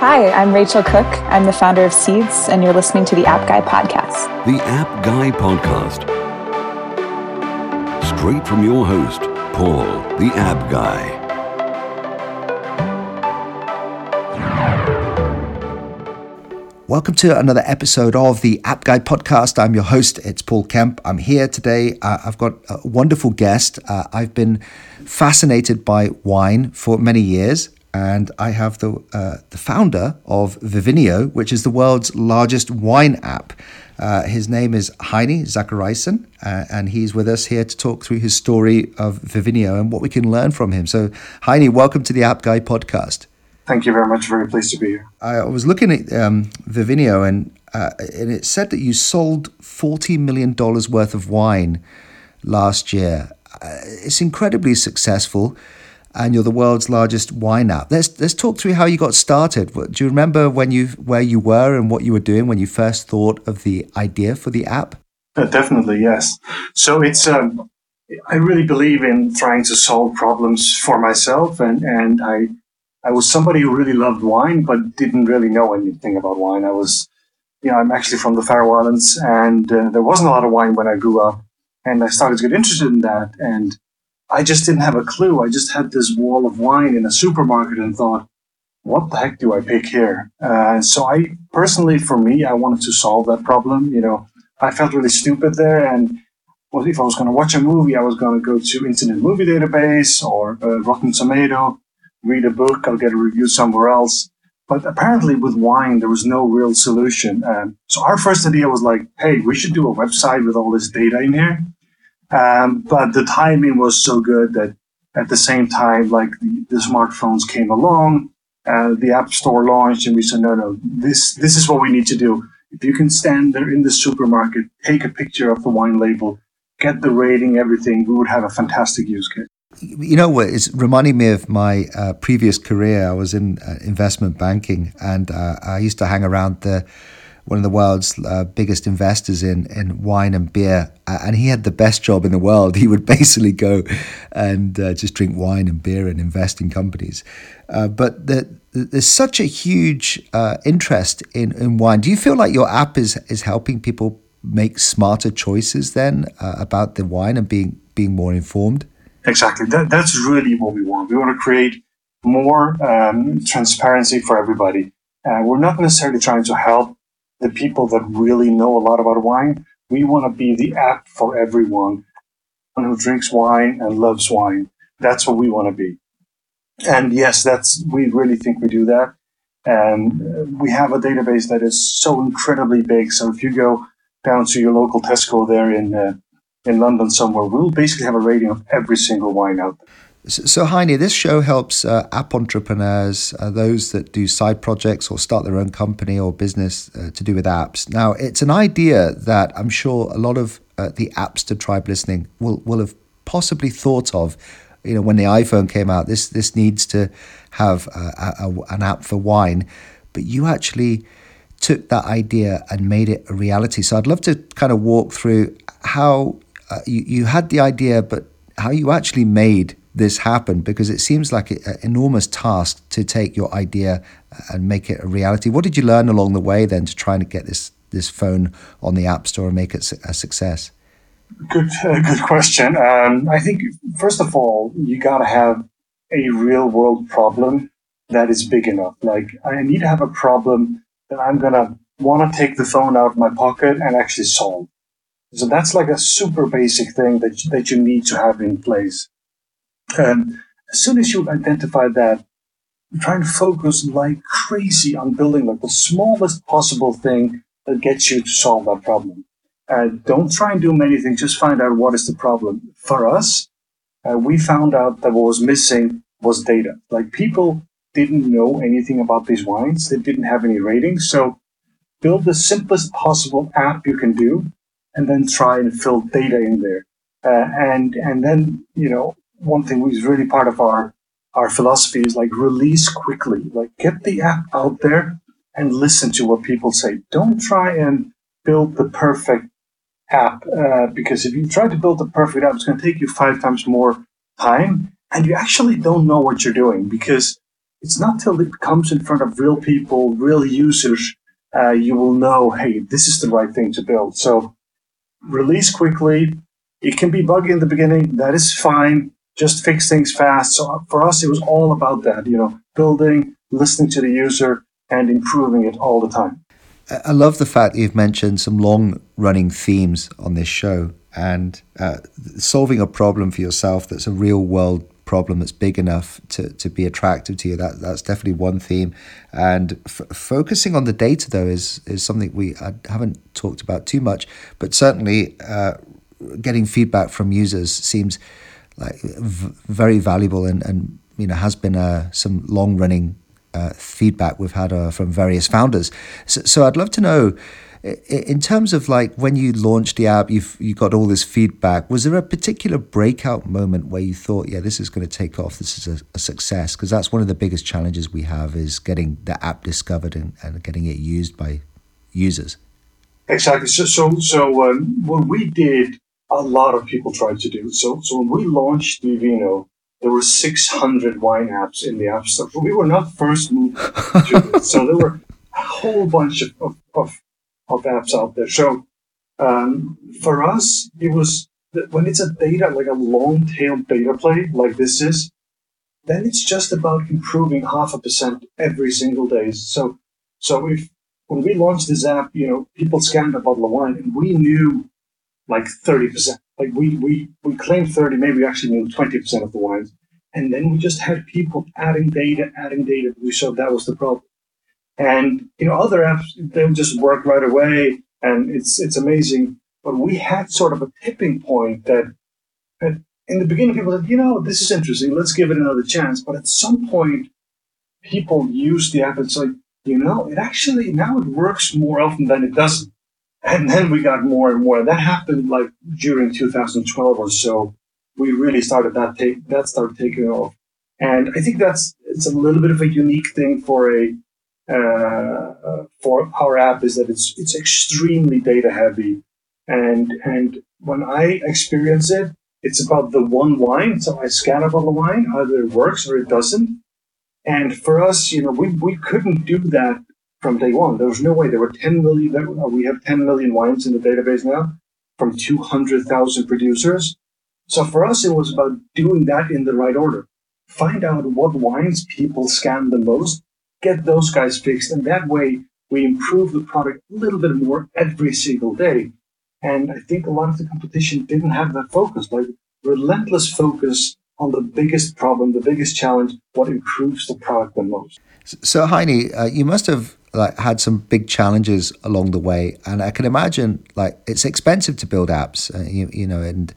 Hi, I'm Rachel Cook. I'm the founder of Seeds, and you're listening to the App Guy podcast. The App Guy podcast. Straight from your host, Paul, the App Guy. Welcome to another episode of the App Guy podcast. I'm your host, it's Paul Kemp. I'm here today. Uh, I've got a wonderful guest. Uh, I've been fascinated by wine for many years and I have the uh, the founder of Vivino, which is the world's largest wine app. Uh, his name is Heini Zachariasen, uh, and he's with us here to talk through his story of Vivino and what we can learn from him. So, Heini, welcome to the App Guy podcast. Thank you very much. Very pleased to be here. I was looking at um, Vivino, and uh, and it said that you sold forty million dollars worth of wine last year. Uh, it's incredibly successful and you're the world's largest wine app. Let's let's talk through how you got started. Do you remember when you where you were and what you were doing when you first thought of the idea for the app? Uh, definitely, yes. So it's um, I really believe in trying to solve problems for myself, and and I I was somebody who really loved wine but didn't really know anything about wine. I was, you know, I'm actually from the Faroe Islands, and uh, there wasn't a lot of wine when I grew up, and I started to get interested in that, and I just didn't have a clue. I just had this wall of wine in a supermarket and thought, what the heck do I pick here? Uh, so I personally, for me, I wanted to solve that problem. You know, I felt really stupid there. And well, if I was going to watch a movie, I was going to go to Internet Movie Database or uh, Rotten Tomato, read a book, I'll get a review somewhere else. But apparently with wine, there was no real solution. Um, so our first idea was like, hey, we should do a website with all this data in here. Um, but the timing was so good that at the same time, like the, the smartphones came along, uh, the App Store launched, and we said, no, no, this this is what we need to do. If you can stand there in the supermarket, take a picture of the wine label, get the rating, everything, we would have a fantastic use case. You know what? It's reminding me of my uh, previous career. I was in uh, investment banking, and uh, I used to hang around the one of the world's uh, biggest investors in, in wine and beer, and he had the best job in the world. He would basically go and uh, just drink wine and beer and invest in companies. Uh, but the, there's such a huge uh, interest in, in wine. Do you feel like your app is is helping people make smarter choices then uh, about the wine and being being more informed? Exactly. That, that's really what we want. We want to create more um, transparency for everybody. Uh, we're not necessarily trying to help the people that really know a lot about wine. We want to be the app for everyone who drinks wine and loves wine. That's what we want to be. And yes, that's we really think we do that. And we have a database that is so incredibly big. So if you go down to your local Tesco there in uh, in London somewhere, we'll basically have a rating of every single wine out there. So, Heini, this show helps uh, app entrepreneurs, uh, those that do side projects or start their own company or business uh, to do with apps. Now, it's an idea that I'm sure a lot of uh, the Appster tribe listening will, will have possibly thought of. You know, when the iPhone came out, this this needs to have a, a, an app for wine, but you actually took that idea and made it a reality. So I'd love to kind of walk through how uh, you, you had the idea, but how you actually made this happen because it seems like an enormous task to take your idea and make it a reality. What did you learn along the way then to try to get this this phone on the App Store and make it a success? Good, uh, good question. Um, I think first of all, you got to have a real world problem that is big enough. Like I need to have a problem that I'm gonna want to take the phone out of my pocket and actually solve. So that's like a super basic thing that that you need to have in place. And as soon as you identify that, trying to focus like crazy on building like the smallest possible thing that gets you to solve that problem. Don't try and do many things. Just find out what is the problem. For us, uh, we found out that what was missing was data. Like people didn't know anything about these wines. They didn't have any ratings. So build the simplest possible app you can do, and then try and fill data in there. Uh, and and then you know one thing is really part of our our philosophy is like release quickly, like get the app out there and listen to what people say. Don't try and build the perfect app uh, because if you try to build the perfect app, it's going to take you five times more time, and you actually don't know what you're doing because it's not till it comes in front of real people, real users, uh, you will know, hey, this is the right thing to build. So release quickly. It can be buggy in the beginning. That is fine. Just fix things fast. So for us, it was all about that, you know, building, listening to the user, and improving it all the time. I love the fact that you've mentioned some long running themes on this show and uh, solving a problem for yourself that's a real world problem that's big enough to, to be attractive to you. That that's definitely one theme. And f- focusing on the data though is is something we I haven't talked about too much, but certainly uh, getting feedback from users seems like v- very valuable and and you know has been uh, some long running uh, feedback we've had uh, from various founders. So, so, I'd love to know, in terms of like when you launched the app, you've you got all this feedback. Was there a particular breakout moment where you thought, yeah, this is going to take off, this is a, a success? Because that's one of the biggest challenges we have is getting the app discovered and, and getting it used by users. Exactly. So, so, so um, what we did, a lot of people tried to do. So, so when we launched Vivino, there were 600 wine apps in the App Store. We were not first moved to this. So there were a whole bunch of, of, of, of apps out there. So um, for us, it was when it's a data, like a long tail data play like this is, then it's just about improving half a percent every single day. So, so if when we launched this app, you know, people scanned a bottle of wine and we knew like 30% like we we we claimed 30 maybe we actually knew 20% of the wines. And then we just had people adding data adding data we showed that was the problem. And you know other apps they would just work right away and it's it's amazing. But we had sort of a tipping point that, that in the beginning people said you know this is interesting. Let's give it another chance. But at some point people use the app and say you know it actually now it works more often than it doesn't and then we got more and more. That happened like during 2012 or so. We really started that take that started taking off, and I think that's it's a little bit of a unique thing for a uh, for our app is that it's it's extremely data heavy, and and when I experience it, it's about the one wine. So I scan a the wine, either it works or it doesn't. And for us, you know, we, we couldn't do that from day one. There was no way. There were 10 million, uh, we have 10 million wines in the database now from 200,000 producers. So for us, it was about doing that in the right order. Find out what wines people scan the most, get those guys fixed, and that way we improve the product a little bit more every single day. And I think a lot of the competition didn't have that focus, like relentless focus on the biggest problem, the biggest challenge, what improves the product the most. So, Heini, uh, you must have like had some big challenges along the way, and I can imagine like it's expensive to build apps, uh, you, you know, and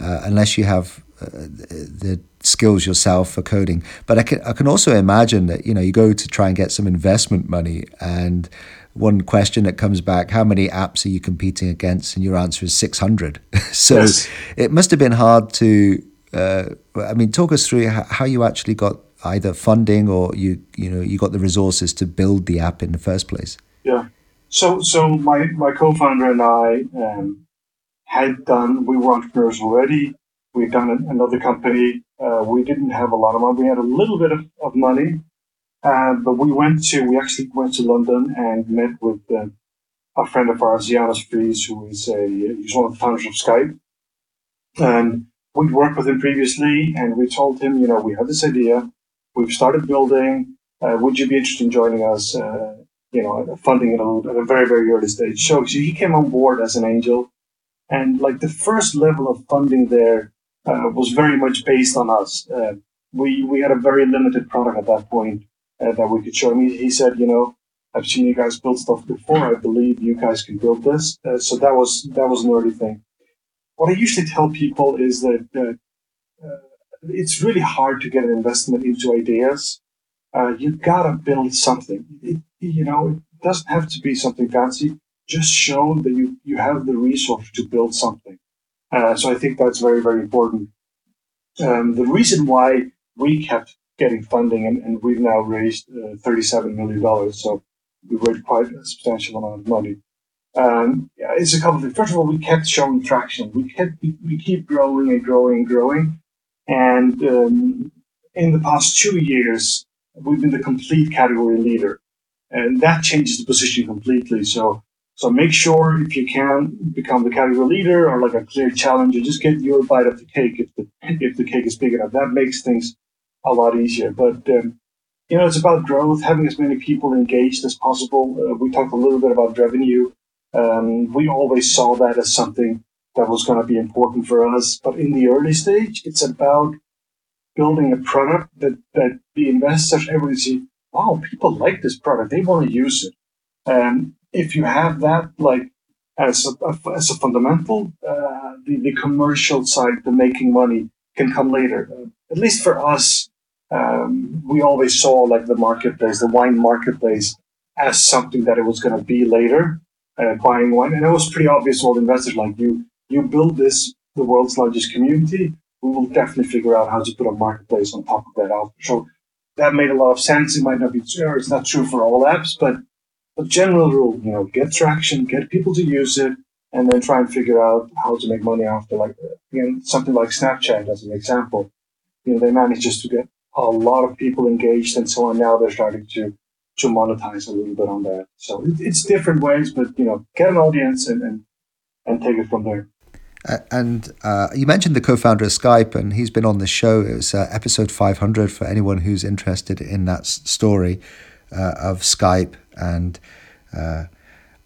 uh, unless you have uh, the skills yourself for coding. But I can I can also imagine that you know you go to try and get some investment money, and one question that comes back: How many apps are you competing against? And your answer is six hundred. so yes. it must have been hard to. Uh, I mean, talk us through how you actually got either funding or you you know you got the resources to build the app in the first place? Yeah. So so my my co-founder and I um, had done we were entrepreneurs already. We'd done another company. Uh, we didn't have a lot of money. We had a little bit of, of money, uh, but we went to we actually went to London and met with uh, a friend of ours, Janus Friis, who is a he's one of the founders of Skype, and we'd worked with him previously, and we told him, you know, we have this idea we've started building. Uh, would you be interested in joining us? Uh, you know, funding it at a very, very early stage. So, so he came on board as an angel. And like the first level of funding there uh, was very much based on us. Uh, we, we had a very limited product at that point uh, that we could show him. He, he, said, you know, I've seen you guys build stuff before. I believe you guys can build this. Uh, so that was, that was an early thing. What I usually tell people is that it's really hard to get an investment into ideas. Uh, you gotta build something. It, you know, it doesn't have to be something fancy. Just show that you, you have the resource to build something. Uh, so I think that's very, very important. Um, the reason why we kept getting funding and, and we've now raised uh, $37 million. So we raised quite a substantial amount of money. Um, it's a couple of things. First of all, we kept showing traction. We kept, we keep growing and growing and growing. And um, in the past two years, we've been the complete category leader, and that changes the position completely. So so make sure if you can become the category leader or like a clear challenger, just get your bite of the cake if the if the cake is big enough. That makes things a lot easier. But um, you know, it's about growth, having as many people engaged as possible. Uh, we talked a little bit about revenue. Um, we always saw that as something that was going to be important for us. But in the early stage, it's about building a product that, that the investors, everybody see, wow, people like this product. They want to use it. And if you have that, like, as a, as a fundamental, uh, the, the commercial side, the making money can come later. Uh, at least for us, um, we always saw like the marketplace, the wine marketplace, as something that it was going to be later, uh, buying one. and it was pretty obvious to all investors like you, you build this the world's largest community, we will definitely figure out how to put a marketplace on top of that. So that made a lot of sense. It might not be true, it's not true for all apps, but the general rule, you know, get traction, get people to use it, and then try and figure out how to make money after. Like again, something like Snapchat as an example. You know, they managed just to get a lot of people engaged and so on. Now they're starting to to monetize a little bit on that. So it, it's different ways, but you know, get an audience and and, and take it from there. Uh, and uh, you mentioned the co-founder of Skype, and he's been on the show. It was uh, episode 500 for anyone who's interested in that story uh, of Skype. And uh,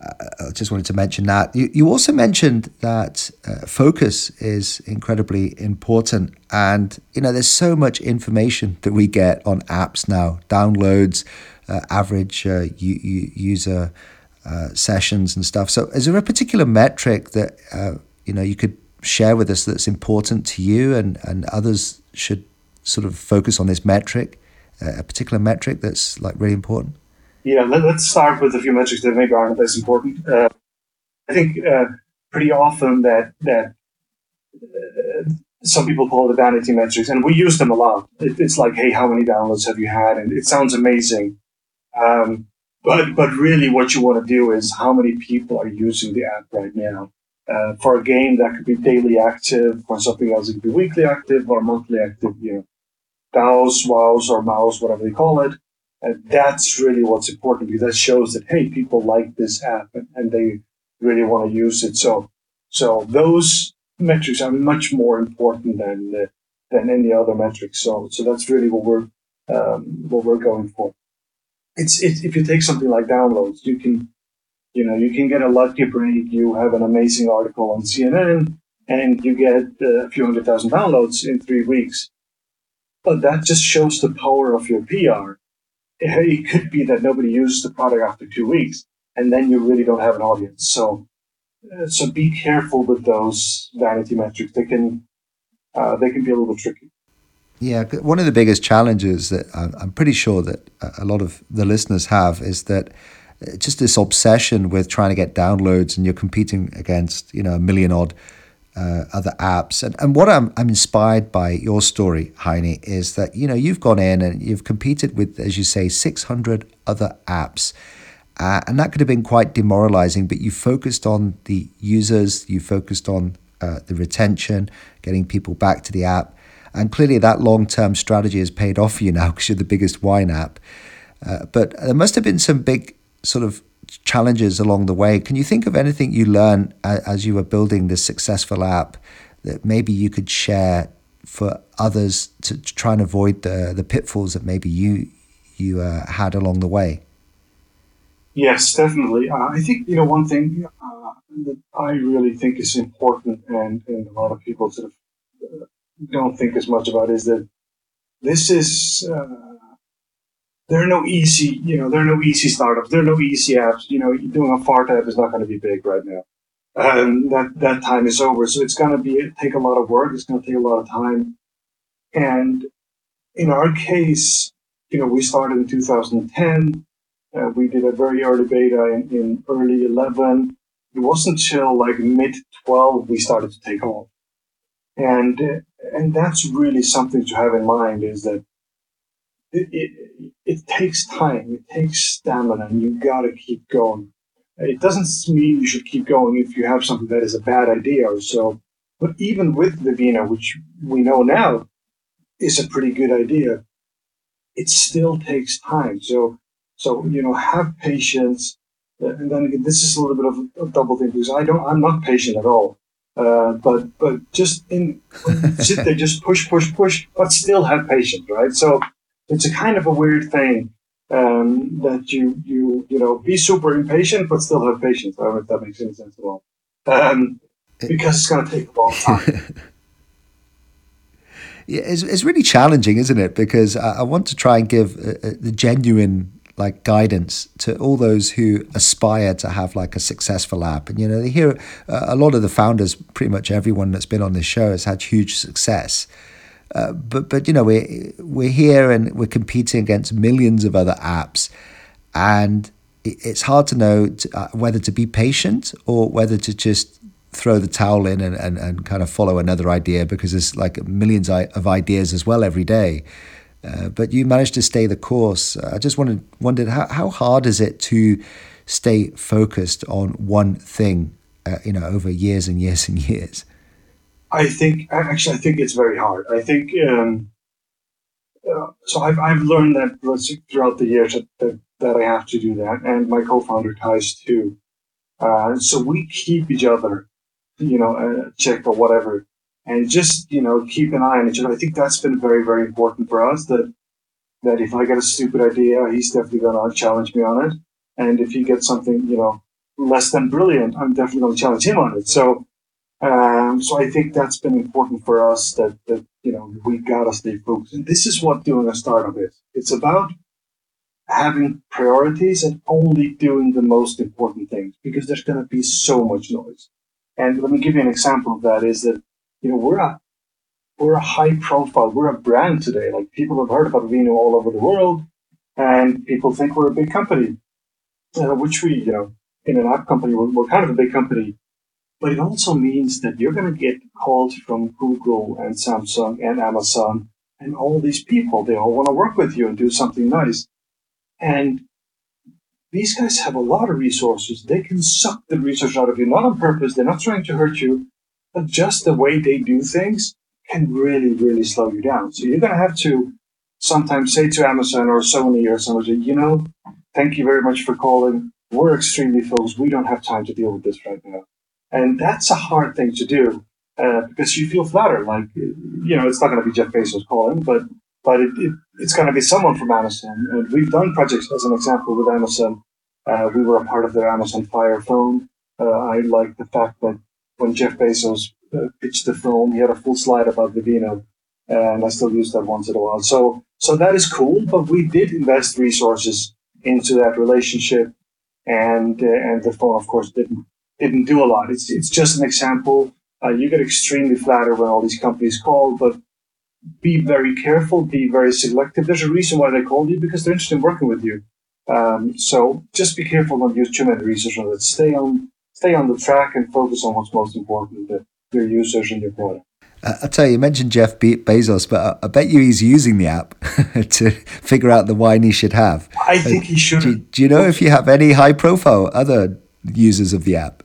I just wanted to mention that. You, you also mentioned that uh, focus is incredibly important. And, you know, there's so much information that we get on apps now, downloads, uh, average uh, u- u- user uh, sessions and stuff. So is there a particular metric that, uh, you know, you could share with us that's important to you and, and others should sort of focus on this metric, a particular metric that's like really important? Yeah, let, us start with a few metrics that maybe aren't as important. Uh, I think uh, pretty often that that uh, some people call it vanity metrics, and we use them a lot. It, it's like, hey, how many downloads have you had? And it sounds amazing, um, but but really, what you want to do is how many people are using the app right now. Uh, for a game, that could be daily active. For something else, it could be weekly active or monthly active. You know, DAUs, WAUs, or MAUs, whatever they call it. And that's really what's important because that shows that, hey, people like this app and, and they really want to use it. So, so those metrics are much more important than, uh, than any other metrics. So, so that's really what we're, um, what we're going for. It's, it, if you take something like downloads, you can, you know, you can get a lucky break. You have an amazing article on CNN and you get uh, a few hundred thousand downloads in three weeks. But that just shows the power of your PR it could be that nobody uses the product after two weeks, and then you really don't have an audience. So, uh, so be careful with those vanity metrics. They can uh, they can be a little tricky. Yeah, one of the biggest challenges that I'm pretty sure that a lot of the listeners have is that uh, just this obsession with trying to get downloads, and you're competing against you know a million odd uh, other apps. And, and what I'm, I'm inspired by your story, Heini, is that, you know, you've gone in and you've competed with, as you say, 600 other apps. Uh, and that could have been quite demoralizing, but you focused on the users, you focused on uh, the retention, getting people back to the app. And clearly that long term strategy has paid off for you now because you're the biggest wine app. Uh, but there must have been some big sort of challenges along the way. Can you think of anything you learned as you were building this successful app that maybe you could share for others to, try and avoid the the pitfalls that maybe you you uh, had along the way? Yes, definitely. Uh, I think you know one thing uh, that I really think is important, and, and a lot of people sort of uh, don't think as much about is that this is uh, there are no easy, you know, there are no easy startups. There are no easy apps. You know, doing a fart app is not going to be big right now. And that, that time is over. So it's going to be, take a lot of work. It's going to take a lot of time. And in our case, you know, we started in 2010. Uh, we did a very early beta in, in early 11. It wasn't until like mid 12 we started to take off. And, uh, and that's really something to have in mind is that it, it, it takes time, it takes stamina, and you got to keep going. It doesn't mean you should keep going if you have something that is a bad idea or so. But even with Vivino, which we know now is a pretty good idea, it still takes time. So, so you know, have patience. And then again, this is a little bit of a double thing because I don't, I'm not patient at all. Uh, but but just in sit there, just push, push, push, but still have patience, right? So it's a kind of a weird thing um, that you you you know be super impatient but still have patience. I don't know if that makes any sense at all, um, because it's going to take a long time. yeah, it's, it's really challenging, isn't it? Because I, I want to try and give the genuine like guidance to all those who aspire to have like a successful app. And you know, they hear uh, a lot of the founders, pretty much everyone that's been on this show has had huge success. Uh, but but you know we're we're here and we're competing against millions of other apps, and it's hard to know to, uh, whether to be patient or whether to just throw the towel in and, and, and kind of follow another idea because there's like millions of ideas as well every day. Uh, but you managed to stay the course. I just wanted wondered how, how hard is it to stay focused on one thing, uh, you know, over years and years and years. I think actually I think it's very hard. I think um, uh, so. I've I've learned that throughout the years that, that, that I have to do that, and my co-founder Theis too. Uh, so we keep each other, you know, uh, check or whatever, and just you know keep an eye on each other. I think that's been very very important for us. That that if I get a stupid idea, he's definitely going to challenge me on it, and if he gets something you know less than brilliant, I'm definitely going to challenge him on it. So um, so I think that's been important for us that, that you know we gotta stay focused. And this is what doing a startup is. It's about having priorities and only doing the most important things because there's gonna be so much noise. And let me give you an example of that is that you know we're a we're a high profile, we're a brand today. Like people have heard about Vino all over the world, and people think we're a big company, uh, which we you know in an app company we're, we're kind of a big company but it also means that you're going to get calls from Google and Samsung and Amazon and all these people. They all want to work with you and do something nice. And these guys have a lot of resources. They can suck the resource out of you, not on purpose. They're not trying to hurt you, but just the way they do things can really, really slow you down. So you're going to have to sometimes say to Amazon or Sony or somebody, you know, thank you very much for calling. We're extremely focused. We don't have time to deal with this right now. And that's a hard thing to do uh, because you feel flattered. Like, you know, it's not going to be Jeff Bezos calling, but but it, it, it's going to be someone from Amazon. And we've done projects, as an example, with Amazon. Uh, we were a part of their Amazon Fire phone. Uh, I like the fact that when Jeff Bezos uh, pitched the phone, he had a full slide about Vivino, and I still use that once in a while. So, so that is cool. But we did invest resources into that relationship, and uh, and the phone, of course, didn't didn't do a lot. It's, it's just an example. Uh, you get extremely flattered when all these companies call, but be very careful, be very selective. There's a reason why they called you because they're interested in working with you. Um, so just be careful, don't use too many resources. Stay on, stay on the track and focus on what's most important, the, your users and your product. Uh, I tell you, you mentioned Jeff Be- Bezos, but I, I, bet you he's using the app to figure out the wine he should have. I think uh, he should. Do, do, you know if you have any high profile other users of the app?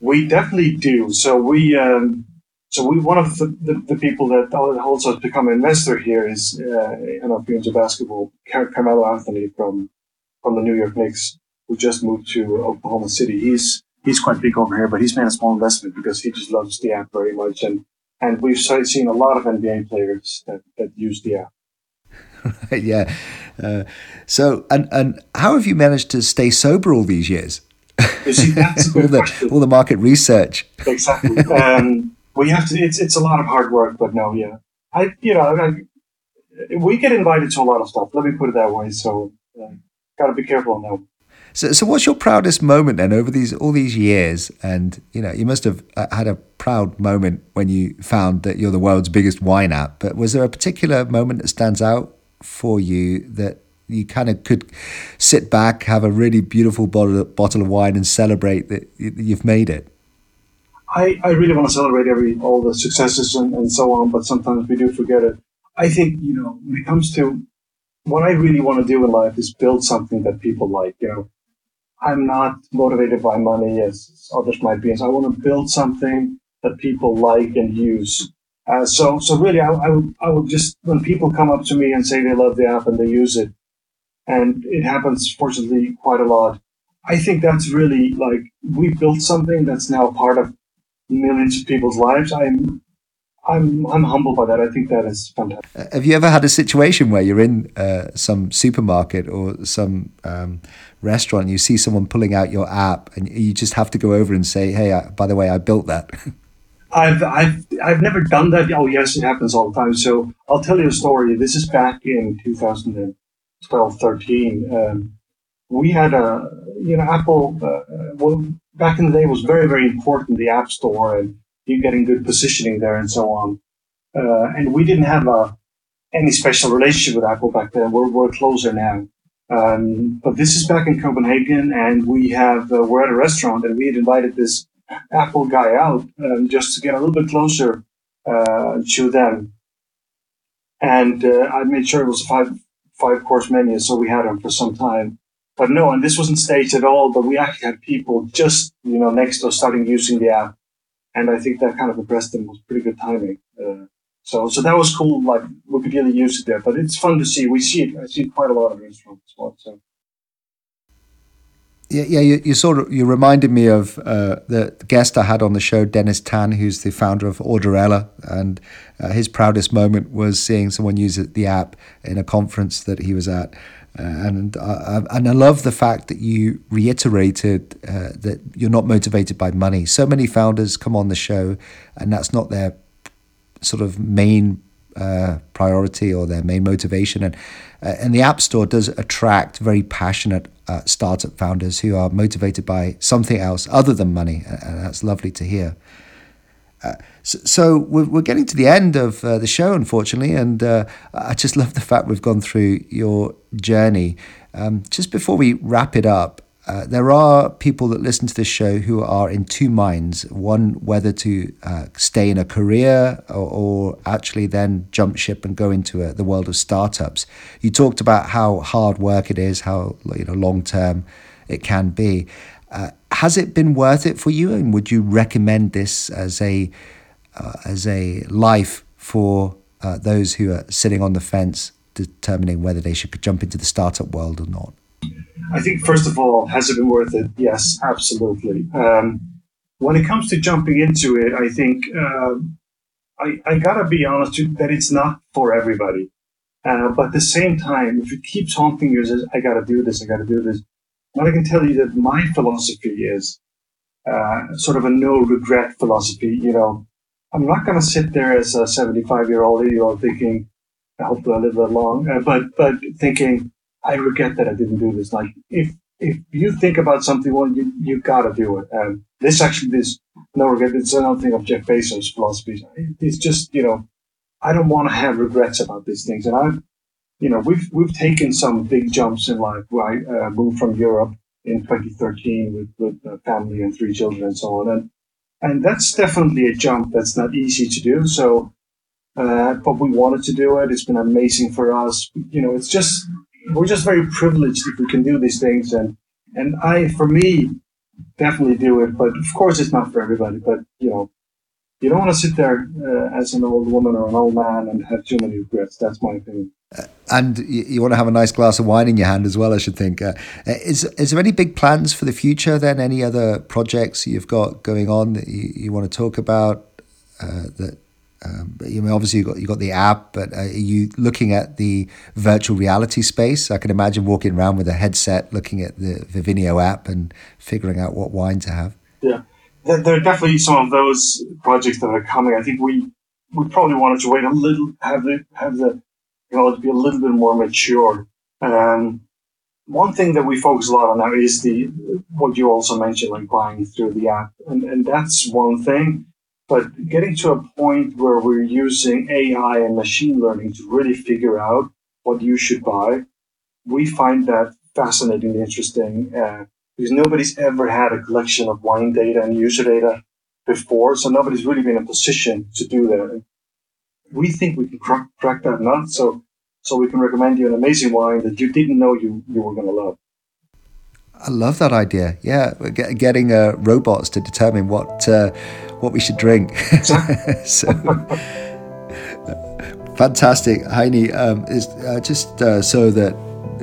We definitely do. So we, um, so we one of the, the, the, people that helps us become an investor here is, uh, if you're into basketball, Car- Carmelo Anthony from from the New York Knicks, who just moved to Oklahoma City. He's he's quite big over here, but he's made a small investment because he just loves the app very much, and and we've seen a lot of NBA players that, that use the app. yeah. Uh, so, and and how have you managed to stay sober all these years? See, all, the, all the market research. Exactly. Um, we have to. It's it's a lot of hard work, but no, yeah. I you know I, we get invited to a lot of stuff. Let me put it that way. So uh, got to be careful on that. So, so what's your proudest moment then over these all these years? And you know, you must have uh, had a proud moment when you found that you're the world's biggest wine app. But was there a particular moment that stands out for you that you kind of could sit back, have a really beautiful bottle, bottle of wine, and celebrate that you've made it. I, I really want to celebrate every all the successes and, and so on, but sometimes we do forget it. I think you know when it comes to what I really want to do in life is build something that people like. You know, I'm not motivated by money as others might be. So I want to build something that people like and use. Uh, so, so really, I, I, would, I would just when people come up to me and say they love the app and they use it, and it happens fortunately quite a lot. I think that's really like we built something that's now part of millions of people's lives. I'm I'm I'm humbled by that. I think that is fantastic. Uh, have you ever had a situation where you're in uh, some supermarket or some um, restaurant, and you see someone pulling out your app, and you just have to go over and say, "Hey, I, by the way, I built that." I've I've I've never done that. Oh yes, it happens all the time. So I'll tell you a story. This is back in 2012, 13. Um, we had a you know Apple. Uh, well, back in the day, was very very important. The App Store and you getting good positioning there and so on. Uh, and we didn't have a any special relationship with Apple back then. We're we're closer now. Um, but this is back in Copenhagen, and we have uh, we're at a restaurant, and we had invited this Apple guy out um, just to get a little bit closer uh, to them. And uh, I made sure it was a five five course menu, so we had him for some time. But no, and this wasn't staged at all. But we actually had people just you know next to us starting using the app, and I think that kind of impressed them. It was pretty good timing. Uh, so so that was cool. Like we could really use it there. But it's fun to see. We see it. I see quite a lot of as well. So yeah, yeah, you, you sort of you reminded me of uh, the guest I had on the show, Dennis Tan, who's the founder of Orderella, and uh, his proudest moment was seeing someone use the app in a conference that he was at, and uh, and I love the fact that you reiterated uh, that you're not motivated by money. So many founders come on the show, and that's not their sort of main uh, priority or their main motivation. And uh, and the App Store does attract very passionate uh, startup founders who are motivated by something else other than money, and that's lovely to hear. Uh, so, so, we're, we're getting to the end of uh, the show, unfortunately, and uh, I just love the fact we've gone through your journey. Um, just before we wrap it up, uh, there are people that listen to this show who are in two minds one, whether to uh, stay in a career or, or, actually then jump ship and go into a, the world of startups. You talked about how hard work it is, how you know, long term it can be. Has it been worth it for you? And would you recommend this as a, uh, as a life for uh, those who are sitting on the fence determining whether they should jump into the startup world or not? I think, first of all, has it been worth it? Yes, absolutely. Um, when it comes to jumping into it, I think uh, I, I gotta be honest that it's not for everybody. Uh, but at the same time, if it keeps haunting you, says, I gotta do this, I gotta do this. What I can tell you that my philosophy is uh, sort of a no regret philosophy. You know, I'm not gonna sit there as a 75 year old idiot thinking, hopefully I live that long, uh, but but thinking, I regret that I didn't do this. Like if if you think about something, well, you you gotta do it. And this actually this no regret. It's another thing of Jeff Bezos' philosophy. It's just you know, I don't want to have regrets about these things. And I've you know we've we've taken some big jumps in life. I uh, moved from Europe in 2013 with with a family and three children and so on. And and that's definitely a jump that's not easy to do. So. Uh, but we wanted to do it. It's been amazing for us. You know, it's just we're just very privileged if we can do these things. And and I, for me, definitely do it. But of course, it's not for everybody. But you know, you don't want to sit there uh, as an old woman or an old man and have too many regrets. That's my opinion. Uh, and you, you, want to have a nice glass of wine in your hand as well, I should think. Uh, is is there any big plans for the future? Then any other projects you've got going on that you, you want to talk about uh, that um, you know, obviously you got you got the app, but uh, are you looking at the virtual reality space? I can imagine walking around with a headset, looking at the Vivino app and figuring out what wine to have. Yeah, there are definitely some of those projects that are coming. I think we we probably wanted to wait a little, have the have the you know be a little bit more mature. Um, one thing that we focus a lot on now is the what you also mentioned, like buying through the app, and and that's one thing but getting to a point where we're using AI and machine learning to really figure out what you should buy, we find that fascinatingly interesting uh, because nobody's ever had a collection of wine data and user data before, so nobody's really been in a position to do that. We think we can crack, crack that nut, so so we can recommend you an amazing wine that you didn't know you, you were going to love. I love that idea. Yeah, getting uh, robots to determine what uh, what we should drink. so, Fantastic, Heini. Um, is uh, just uh, so that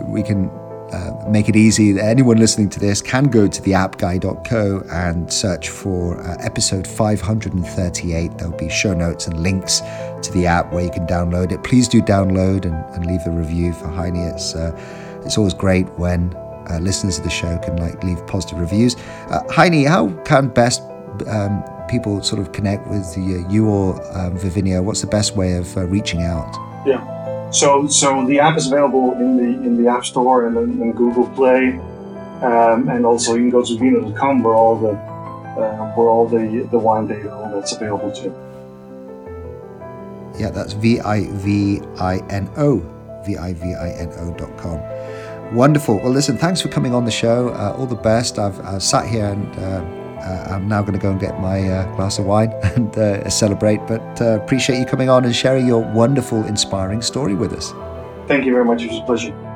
we can uh, make it easy. Anyone listening to this can go to theappguy.co and search for uh, episode 538. There'll be show notes and links to the app where you can download it. Please do download and, and leave a review for Heini. It's uh, it's always great when uh, listeners of the show can like leave positive reviews. Uh, Heini, how can best um, people sort of connect with the, you or um, Vivino? What's the best way of reaching out? Yeah. So, so the app is available in the in the App Store and Google Play, um, and also you can go to vivino.com where all the uh, where all the the wine data that's available to. Yeah, that's v i v i n o v i v i n o dot com. Wonderful. Well, listen, thanks for coming on the show. Uh, all the best. I've, I've sat here and. Uh, I'm now going to go and get my uh, glass of wine and uh, celebrate. But uh, appreciate you coming on and sharing your wonderful, inspiring story with us. Thank you very much. It was a pleasure.